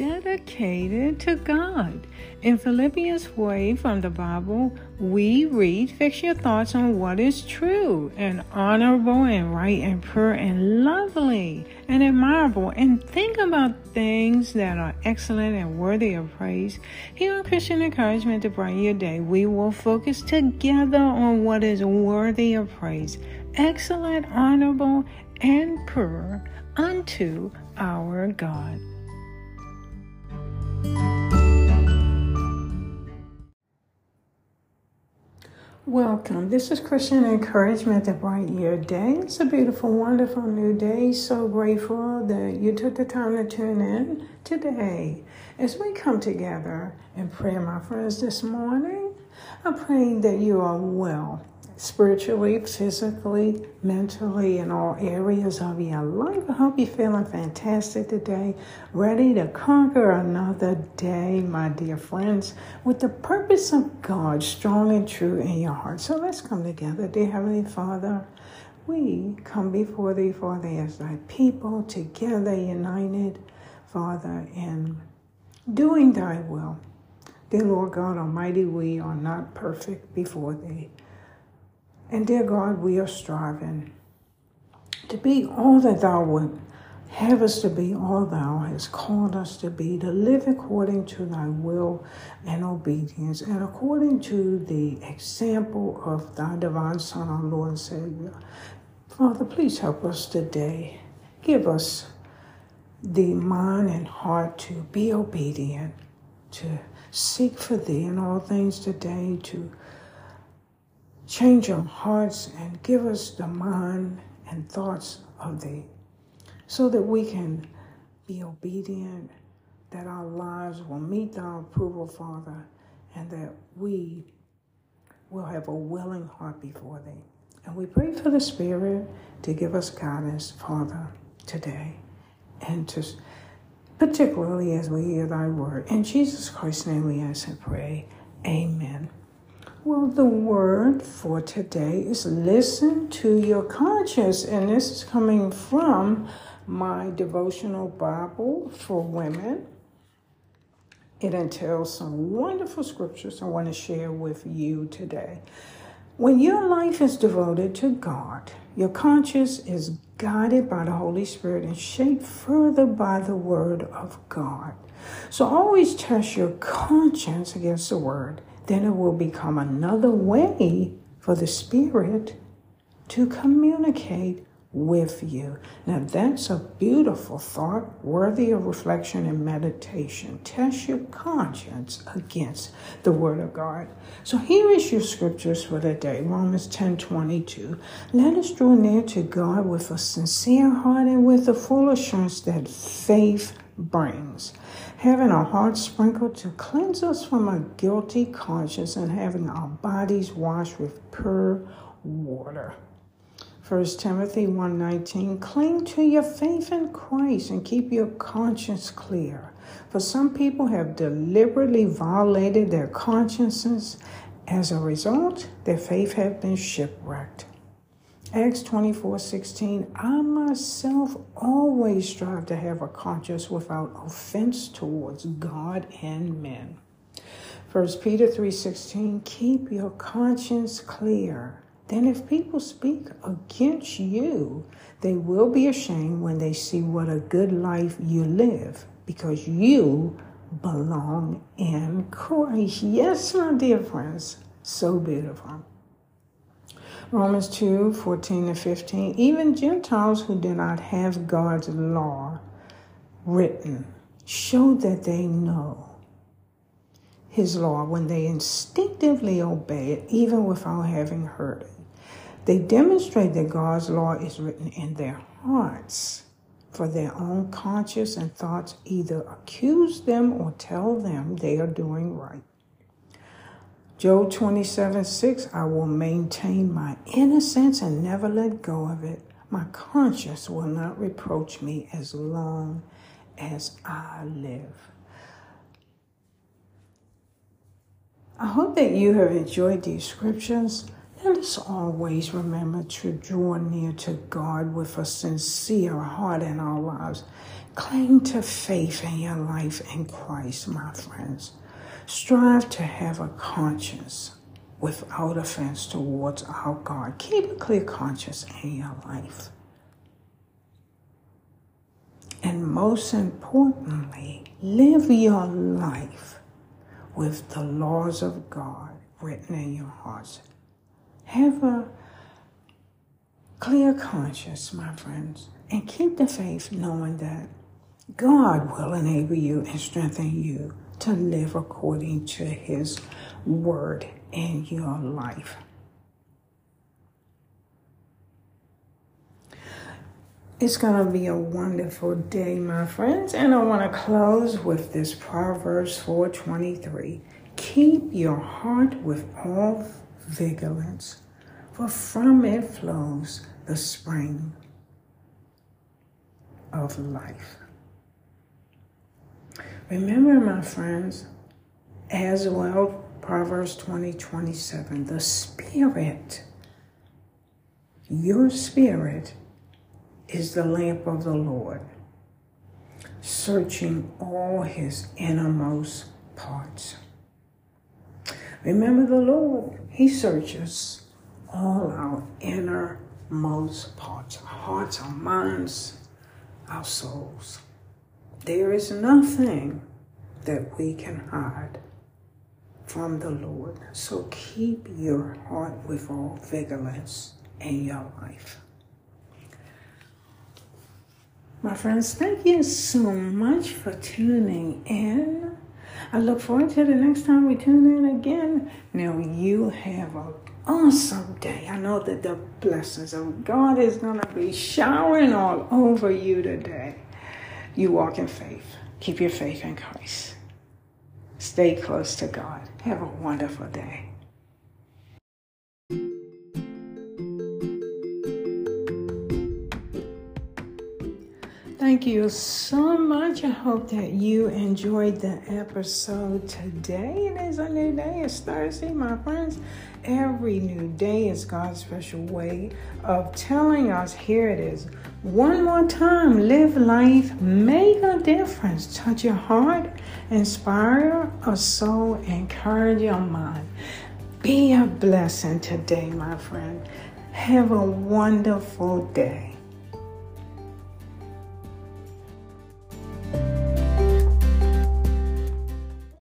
dedicated to God. In Philippians 4 from the Bible, we read, Fix your thoughts on what is true and honorable and right and pure and lovely and admirable, and think about things that are excellent and worthy of praise. Here on Christian Encouragement to Brighten Your Day, we will focus together on what is worthy of praise, excellent, honorable, and pure unto our God. Welcome. This is Christian Encouragement to Brighten Your Day. It's a beautiful, wonderful new day. So grateful that you took the time to tune in today. As we come together in prayer, my friends, this morning, I'm praying that you are well spiritually, physically, mentally, in all areas of your life. I hope you're feeling fantastic today, ready to conquer another day, my dear friends, with the purpose of God strong and true in your heart. So let's come together, dear Heavenly Father. We come before Thee, Father, as Thy people, together, united, Father, in doing Thy will. Dear Lord God Almighty, we are not perfect before Thee. And dear God, we are striving to be all that Thou would have us to be, all Thou hast called us to be, to live according to Thy will and obedience, and according to the example of Thy divine Son, our Lord and Savior. Father, please help us today. Give us the mind and heart to be obedient, to seek for Thee in all things today, to Change our hearts and give us the mind and thoughts of thee so that we can be obedient, that our lives will meet thy approval, Father, and that we will have a willing heart before thee. And we pray for the Spirit to give us guidance, Father, today, and to particularly as we hear thy word. In Jesus Christ's name we ask and pray. Amen. Well, the word for today is listen to your conscience, and this is coming from my devotional Bible for women. It entails some wonderful scriptures I want to share with you today. When your life is devoted to God, your conscience is guided by the Holy Spirit and shaped further by the Word of God. So always test your conscience against the Word then it will become another way for the Spirit to communicate with you. Now, that's a beautiful thought, worthy of reflection and meditation. Test your conscience against the Word of God. So, here is your scriptures for the day Romans 10 22. Let us draw near to God with a sincere heart and with a full assurance that faith brings having our hearts sprinkled to cleanse us from a guilty conscience and having our bodies washed with pure water. 1 Timothy 1:19 Cling to your faith in Christ and keep your conscience clear. For some people have deliberately violated their consciences. As a result, their faith has been shipwrecked. Acts 24 16, I myself always strive to have a conscience without offense towards God and men. 1 Peter 3 16, keep your conscience clear. Then, if people speak against you, they will be ashamed when they see what a good life you live, because you belong in Christ. Yes, my dear friends, so beautiful. Romans 2 14 and 15. Even Gentiles who do not have God's law written show that they know his law when they instinctively obey it, even without having heard it. They demonstrate that God's law is written in their hearts, for their own conscience and thoughts either accuse them or tell them they are doing right. Job 27 6, I will maintain my innocence and never let go of it. My conscience will not reproach me as long as I live. I hope that you have enjoyed these scriptures. Let us always remember to draw near to God with a sincere heart in our lives. Cling to faith in your life in Christ, my friends. Strive to have a conscience without offense towards our God. Keep a clear conscience in your life. And most importantly, live your life with the laws of God written in your hearts. Have a clear conscience, my friends, and keep the faith knowing that God will enable you and strengthen you to live according to His word in your life. It's going to be a wonderful day, my friends, and I want to close with this Proverbs 4:23. Keep your heart with all vigilance, for from it flows the spring of life. Remember, my friends, as well, Proverbs 20 27, the Spirit, your spirit is the lamp of the Lord, searching all his innermost parts. Remember the Lord, he searches all our innermost parts, our hearts, our minds, our souls. There is nothing that we can hide from the Lord. So keep your heart with all vigilance in your life. My friends, thank you so much for tuning in. I look forward to the next time we tune in again. Now, you have an awesome day. I know that the blessings of God is going to be showering all over you today. You walk in faith. Keep your faith in Christ. Stay close to God. Have a wonderful day. Thank you so much. I hope that you enjoyed the episode today. It is a new day. It's Thursday, my friends. Every new day is God's special way of telling us here it is. One more time, live life, make a difference, touch your heart, inspire a soul, encourage your mind. Be a blessing today, my friend. Have a wonderful day.